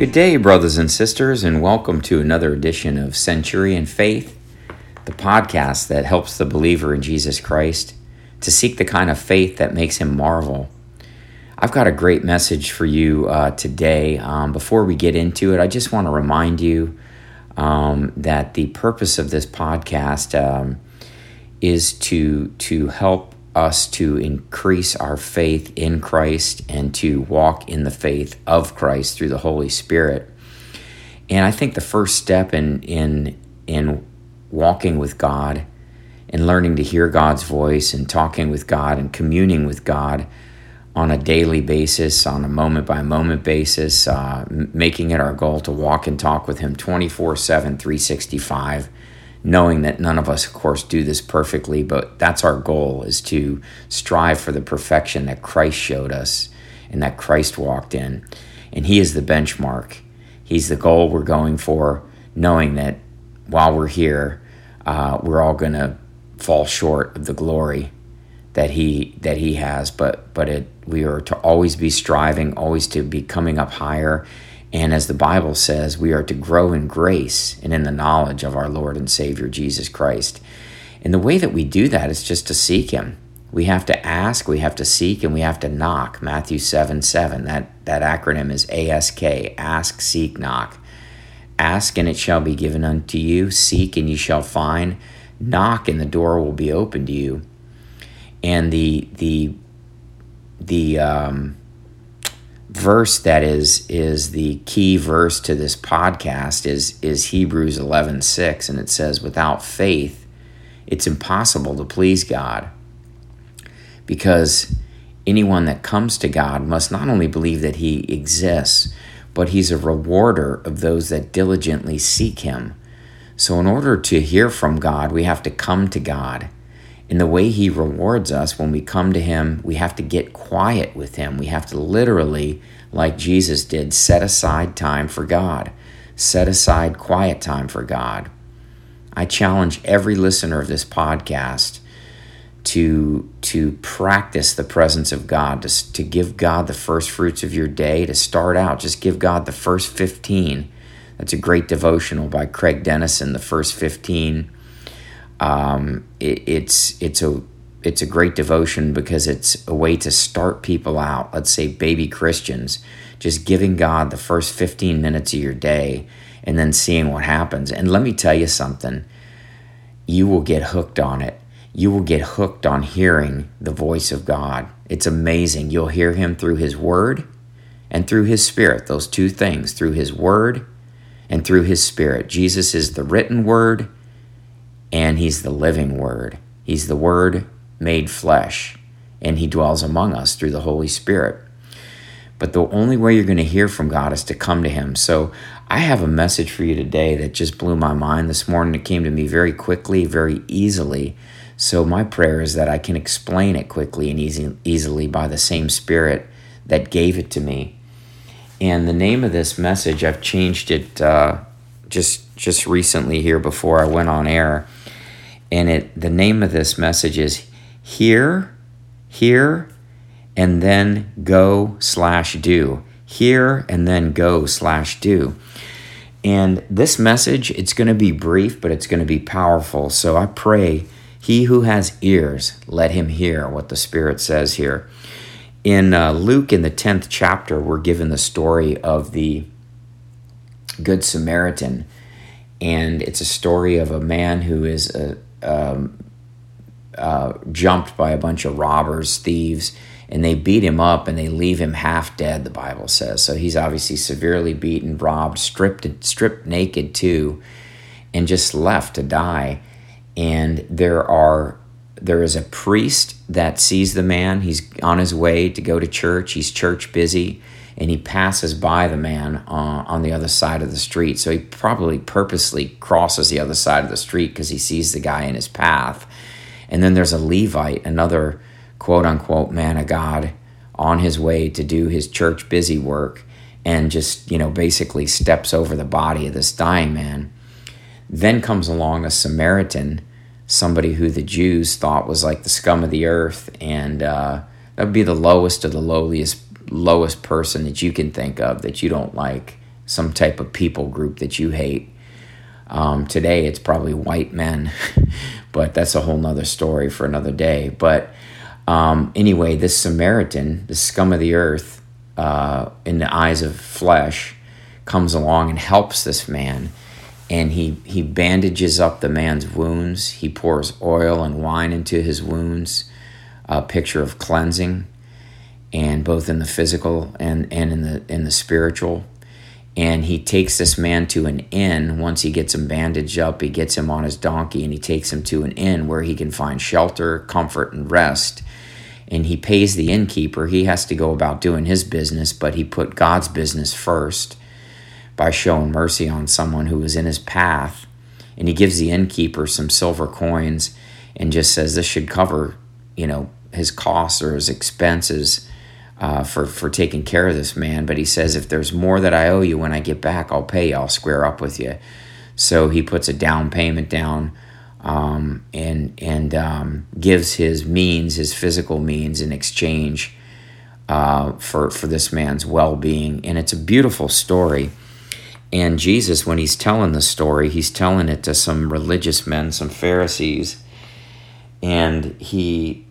Good day, brothers and sisters, and welcome to another edition of Centurion Faith, the podcast that helps the believer in Jesus Christ to seek the kind of faith that makes him marvel. I've got a great message for you uh, today. Um, before we get into it, I just want to remind you um, that the purpose of this podcast um, is to to help us to increase our faith in Christ and to walk in the faith of Christ through the Holy Spirit. And I think the first step in in in walking with God and learning to hear God's voice and talking with God and communing with God on a daily basis, on a moment by moment basis, uh, making it our goal to walk and talk with Him 24 7, 365 knowing that none of us of course do this perfectly but that's our goal is to strive for the perfection that christ showed us and that christ walked in. And he is the benchmark. He's the goal we're going for knowing that while we're here uh, we're all going to fall short of the glory that he that he has. But but it we are to always be striving always to be coming up higher and as the Bible says, we are to grow in grace and in the knowledge of our Lord and Savior Jesus Christ. And the way that we do that is just to seek Him. We have to ask, we have to seek, and we have to knock. Matthew 7 7. That, that acronym is ASK Ask, Seek, Knock. Ask, and it shall be given unto you. Seek, and ye shall find. Knock, and the door will be opened to you. And the, the, the, um, verse that is is the key verse to this podcast is is Hebrews 11:6 and it says without faith it's impossible to please God because anyone that comes to God must not only believe that he exists but he's a rewarder of those that diligently seek him. So in order to hear from God we have to come to God in the way He rewards us when we come to Him, we have to get quiet with Him. We have to literally, like Jesus did, set aside time for God, set aside quiet time for God. I challenge every listener of this podcast to to practice the presence of God, to, to give God the first fruits of your day, to start out, just give God the first 15. That's a great devotional by Craig Denison, the first 15 um, it, it's it's a it's a great devotion because it's a way to start people out. Let's say baby Christians, just giving God the first 15 minutes of your day and then seeing what happens. And let me tell you something you will get hooked on it. You will get hooked on hearing the voice of God. It's amazing. You'll hear Him through His Word and through His Spirit. Those two things, through His Word and through His Spirit. Jesus is the written Word and He's the living Word. He's the Word made flesh, and He dwells among us through the Holy Spirit. But the only way you're going to hear from God is to come to Him. So I have a message for you today that just blew my mind this morning. It came to me very quickly, very easily. So my prayer is that I can explain it quickly and easy, easily by the same Spirit that gave it to me. And the name of this message, I've changed it uh, just just recently here before I went on air and it the name of this message is hear hear and then go slash do. Hear and then go slash do. And this message it's going to be brief but it's going to be powerful. So i pray he who has ears let him hear what the spirit says here. In uh, luke in the 10th chapter we're given the story of the good samaritan. And it's a story of a man who is a, um, uh, jumped by a bunch of robbers, thieves, and they beat him up and they leave him half dead. The Bible says so. He's obviously severely beaten, robbed, stripped, stripped naked too, and just left to die. And there are there is a priest that sees the man. He's on his way to go to church. He's church busy and he passes by the man uh, on the other side of the street. So he probably purposely crosses the other side of the street because he sees the guy in his path. And then there's a Levite, another quote unquote man of God, on his way to do his church busy work and just, you know, basically steps over the body of this dying man. Then comes along a Samaritan, somebody who the Jews thought was like the scum of the earth, and uh, that would be the lowest of the lowliest lowest person that you can think of that you don't like. some type of people group that you hate. Um, today it's probably white men, but that's a whole nother story for another day. But um, anyway, this Samaritan, the scum of the earth, uh, in the eyes of flesh, comes along and helps this man. And he, he bandages up the man's wounds. He pours oil and wine into his wounds, a picture of cleansing, and both in the physical and, and in the in the spiritual. And he takes this man to an inn. Once he gets him bandaged up he gets him on his donkey and he takes him to an inn where he can find shelter comfort and rest. And he pays the innkeeper. He has to go about doing his business but he put god's business first by showing mercy on someone who was in his path. And he gives the innkeeper some silver coins and just says this should cover you know his costs or his expenses uh, for for taking care of this man. But he says, if there's more that I owe you when I get back, I'll pay you. I'll square up with you. So he puts a down payment down um, and and um, gives his means, his physical means, in exchange uh, for for this man's well being. And it's a beautiful story. And Jesus, when he's telling the story, he's telling it to some religious men, some Pharisees, and he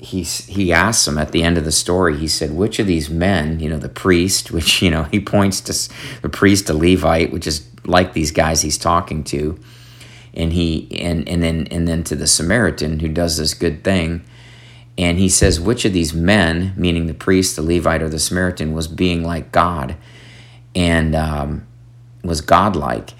he he asks him at the end of the story. He said, "Which of these men, you know, the priest, which you know, he points to the priest, the Levite, which is like these guys he's talking to, and he and and then and then to the Samaritan who does this good thing." And he says, which of these men, meaning the priest, the Levite, or the Samaritan, was being like God and um, was godlike?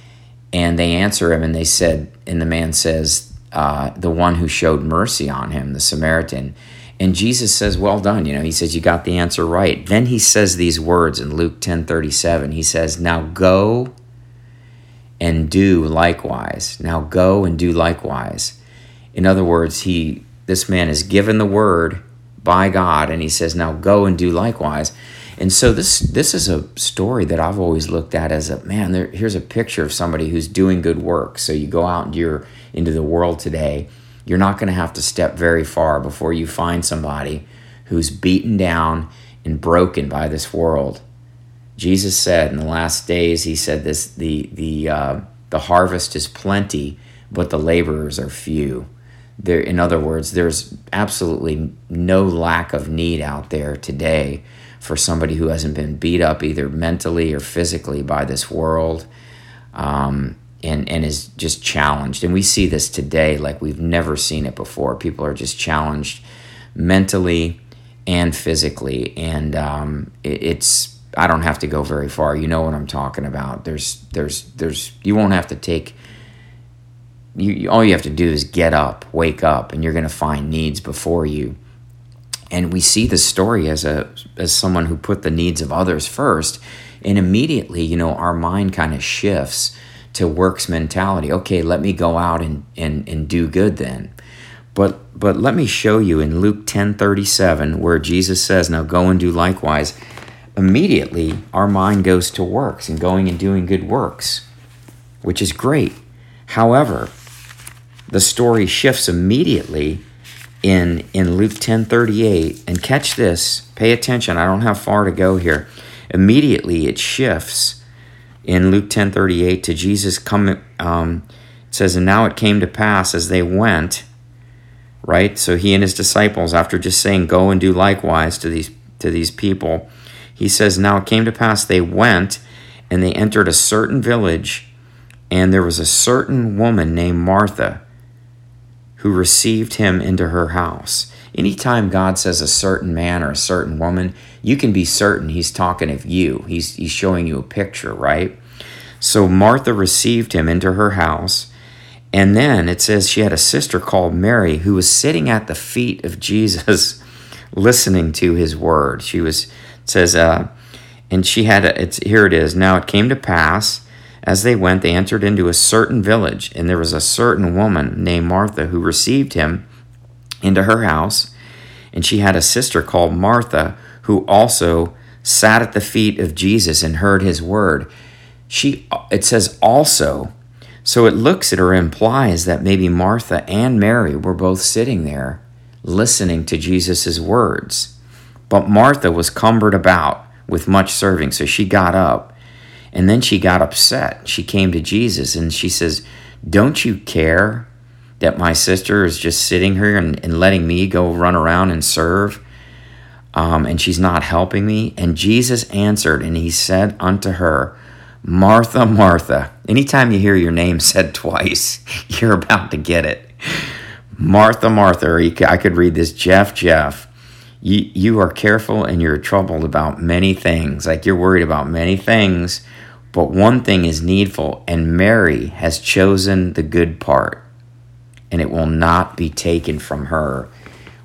And they answer him and they said, and the man says, uh, the one who showed mercy on him, the Samaritan. And Jesus says, Well done. You know, he says, You got the answer right. Then he says these words in Luke 10 37. He says, Now go and do likewise. Now go and do likewise. In other words, he this man is given the word by God, and he says, Now go and do likewise. And so this this is a story that I've always looked at as a man. There, here's a picture of somebody who's doing good work. So you go out into your into the world today, you're not going to have to step very far before you find somebody who's beaten down and broken by this world. Jesus said in the last days, he said this: the the uh, the harvest is plenty, but the laborers are few. There, in other words, there's absolutely no lack of need out there today for somebody who hasn't been beat up either mentally or physically by this world um, and, and is just challenged. And we see this today like we've never seen it before. People are just challenged mentally and physically. And um, it, it's, I don't have to go very far. You know what I'm talking about. There's, there's, there's, you won't have to take, you, all you have to do is get up, wake up, and you're going to find needs before you and we see the story as a as someone who put the needs of others first. And immediately you know our mind kind of shifts to works mentality. Okay let me go out and and, and do good then. But but let me show you in luke 10 37 where jesus says now go and do likewise. Immediately our mind goes to works and going and doing good works which is great. However the story shifts immediately in in Luke 10:38 and catch this pay attention I don't have far to go here. Immediately it shifts in Luke 10:38 to Jesus come um, it says and now it came to pass as they went right? So he and his disciples after just saying go and do likewise to these to these people he says now it came to pass they went and they entered a certain village and there was a certain woman named Martha who received him into her house. Anytime God says a certain man or a certain woman, you can be certain he's talking of you. He's, he's showing you a picture, right? So Martha received him into her house. And then it says she had a sister called Mary who was sitting at the feet of Jesus listening to his word. She was, says, uh, and she had, a, it's, here it is. Now it came to pass as they went, they entered into a certain village, and there was a certain woman named Martha who received him into her house. And she had a sister called Martha who also sat at the feet of Jesus and heard his word. She it says also. So it looks at or implies that maybe Martha and Mary were both sitting there listening to Jesus' words. But Martha was cumbered about with much serving, so she got up And then she got upset. She came to Jesus and she says, Don't you care that my sister is just sitting here and, and letting me go run around and serve? Um, and she's not helping me. And Jesus answered, and he said unto her, Martha, Martha. Anytime you hear your name said twice, you're about to get it. Martha, Martha, I could read this, Jeff, Jeff. You, you are careful and you're troubled about many things, like you're worried about many things, but one thing is needful, and Mary has chosen the good part, and it will not be taken from her.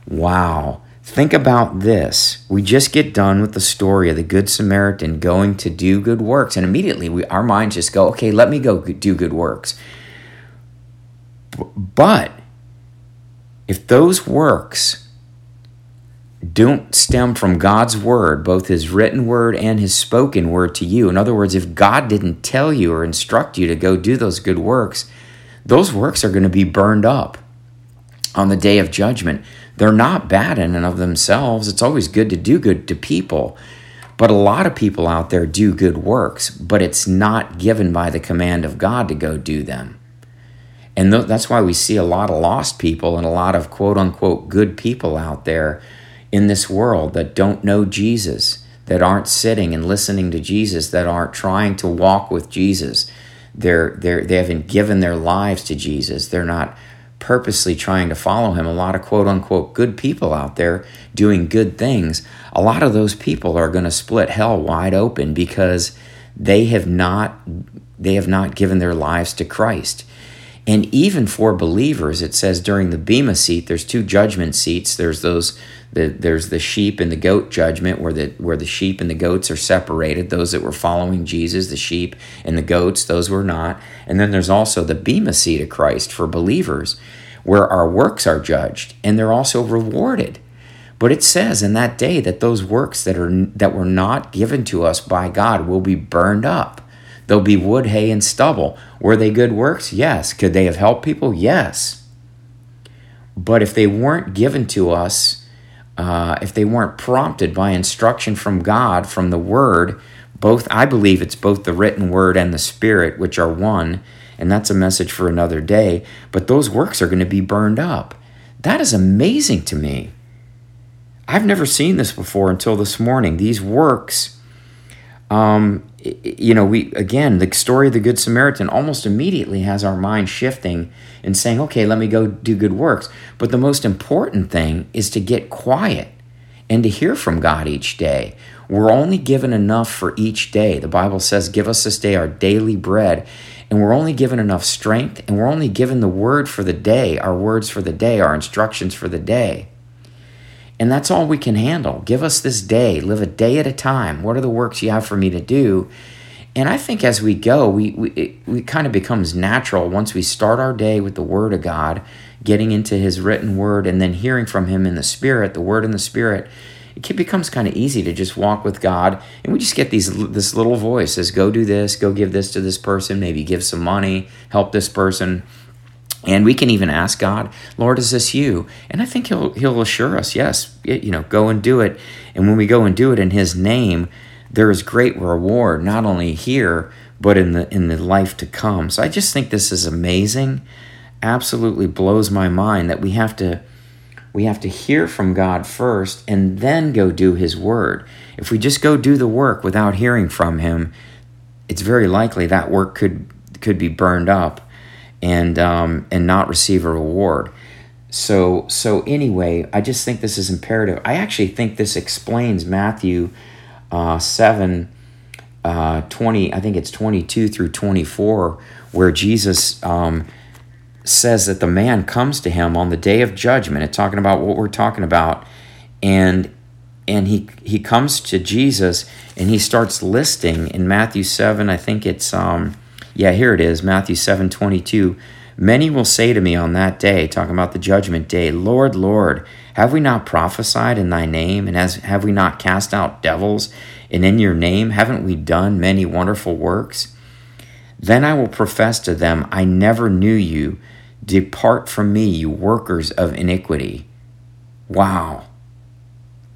Wow. Think about this. We just get done with the story of the Good Samaritan going to do good works, and immediately we, our minds just go, okay, let me go do good works. But if those works don't stem from God's word, both his written word and his spoken word to you, in other words, if God didn't tell you or instruct you to go do those good works, those works are going to be burned up on the day of judgment. They're not bad in and of themselves. It's always good to do good to people. But a lot of people out there do good works, but it's not given by the command of God to go do them. And that's why we see a lot of lost people and a lot of quote unquote good people out there in this world that don't know Jesus, that aren't sitting and listening to Jesus, that aren't trying to walk with Jesus. They're, they're, they haven't given their lives to Jesus. They're not purposely trying to follow him, a lot of quote unquote good people out there doing good things, a lot of those people are going to split hell wide open because they have not they have not given their lives to Christ. And even for believers, it says during the Bema seat, there's two judgment seats. There's those the, there's the sheep and the goat judgment where the where the sheep and the goats are separated. Those that were following Jesus, the sheep and the goats, those were not. And then there's also the Bema seat of Christ for believers, where our works are judged and they're also rewarded. But it says in that day that those works that are that were not given to us by God will be burned up. There'll be wood, hay, and stubble. Were they good works? Yes. Could they have helped people? Yes. But if they weren't given to us, uh, if they weren't prompted by instruction from God, from the Word, both, I believe it's both the written Word and the Spirit, which are one, and that's a message for another day, but those works are going to be burned up. That is amazing to me. I've never seen this before until this morning. These works um, you know, we again, the story of the Good Samaritan almost immediately has our mind shifting and saying, okay, let me go do good works. But the most important thing is to get quiet and to hear from God each day. We're only given enough for each day. The Bible says, Give us this day our daily bread. And we're only given enough strength, and we're only given the word for the day, our words for the day, our instructions for the day. And that's all we can handle. Give us this day, live a day at a time. What are the works you have for me to do? And I think as we go, we, we it, it kind of becomes natural once we start our day with the Word of God, getting into His written Word, and then hearing from Him in the Spirit, the Word in the Spirit. It becomes kind of easy to just walk with God, and we just get these this little voice says, "Go do this, go give this to this person, maybe give some money, help this person." And we can even ask God, Lord, is this you? And I think He'll He'll assure us, yes, you know, go and do it. And when we go and do it in His name, there is great reward, not only here, but in the in the life to come. So I just think this is amazing. Absolutely blows my mind that we have to we have to hear from God first and then go do his word. If we just go do the work without hearing from him, it's very likely that work could could be burned up and um, and not receive a reward. So so anyway, I just think this is imperative. I actually think this explains Matthew uh, seven. Uh, 20 i think it's 22 through 24 where jesus um, says that the man comes to him on the day of judgment it's talking about what we're talking about and and he he comes to jesus and he starts listing in matthew 7 i think it's um yeah, here it is, Matthew 7 22. Many will say to me on that day, talking about the judgment day, Lord, Lord, have we not prophesied in thy name? And as have we not cast out devils? And in your name haven't we done many wonderful works? Then I will profess to them, I never knew you. Depart from me, you workers of iniquity. Wow.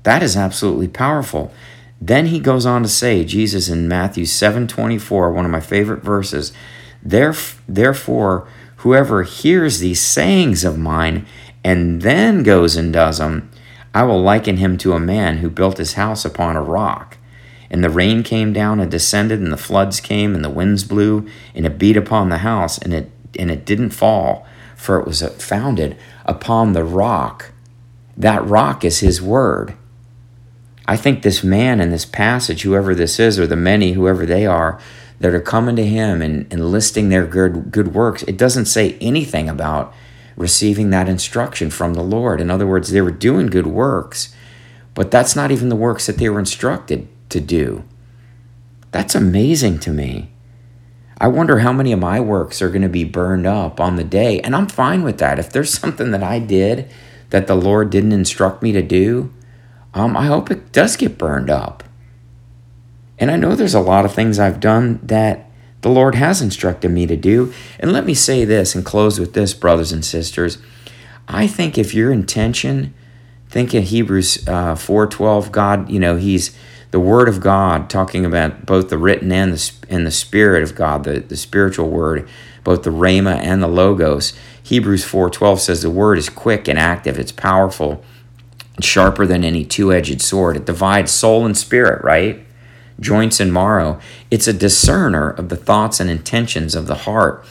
That is absolutely powerful. Then he goes on to say, Jesus in Matthew 7 24, one of my favorite verses, Therefore, whoever hears these sayings of mine and then goes and does them, I will liken him to a man who built his house upon a rock. And the rain came down and descended, and the floods came, and the winds blew, and it beat upon the house, and it and it didn't fall, for it was founded upon the rock. That rock is his word. I think this man in this passage, whoever this is, or the many, whoever they are, that are coming to him and, and listing their good good works, it doesn't say anything about receiving that instruction from the Lord. In other words, they were doing good works, but that's not even the works that they were instructed to do. That's amazing to me. I wonder how many of my works are going to be burned up on the day. And I'm fine with that. If there's something that I did that the Lord didn't instruct me to do, um, I hope it does get burned up. And I know there's a lot of things I've done that the Lord has instructed me to do. And let me say this and close with this, brothers and sisters. I think if your intention, think in Hebrews uh, 4.12, God, you know, he's the Word of God, talking about both the written and the, and the Spirit of God, the, the spiritual Word, both the Rhema and the Logos. Hebrews 4.12 says the Word is quick and active. It's powerful, sharper than any two-edged sword. It divides soul and spirit, right? Joints and marrow. It's a discerner of the thoughts and intentions of the heart.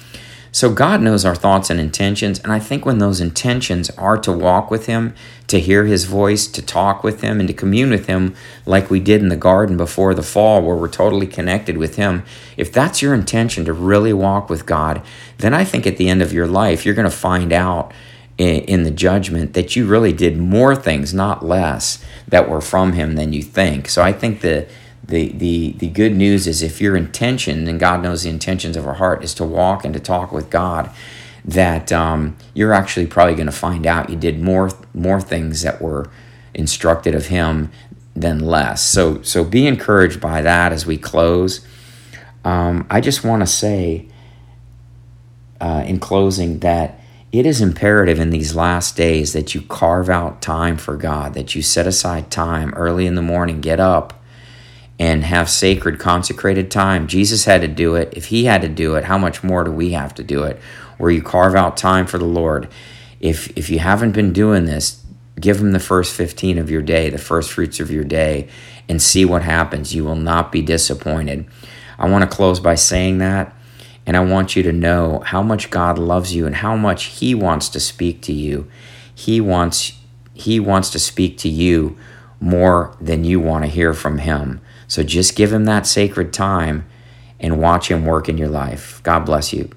So God knows our thoughts and intentions. And I think when those intentions are to walk with Him, to hear His voice, to talk with Him, and to commune with Him like we did in the garden before the fall, where we're totally connected with Him, if that's your intention to really walk with God, then I think at the end of your life, you're going to find out in, the judgment that you really did more things, not less, that were from Him than you think. So I think that the, the, the good news is if your intention, and God knows the intentions of our heart, is to walk and to talk with God, that um, you're actually probably going to find out you did more more things that were instructed of Him than less. So so be encouraged by that as we close. Um, I just want to say uh, in closing that it is imperative in these last days that you carve out time for God, that you set aside time early in the morning, get up and have sacred, consecrated time. Jesus had to do it. If he had to do it, how much more do we have to do it? Where you carve out time for the Lord. If if you haven't been doing this, give him the first 15 of your day, the first fruits of your day, and see what happens. You will not be disappointed. I want to close by saying that. And I want you to know how much God loves you and how much He wants to speak to you. He wants He wants to speak to you more than you want to hear from Him. So just give him that sacred time and watch him work in your life. God bless you.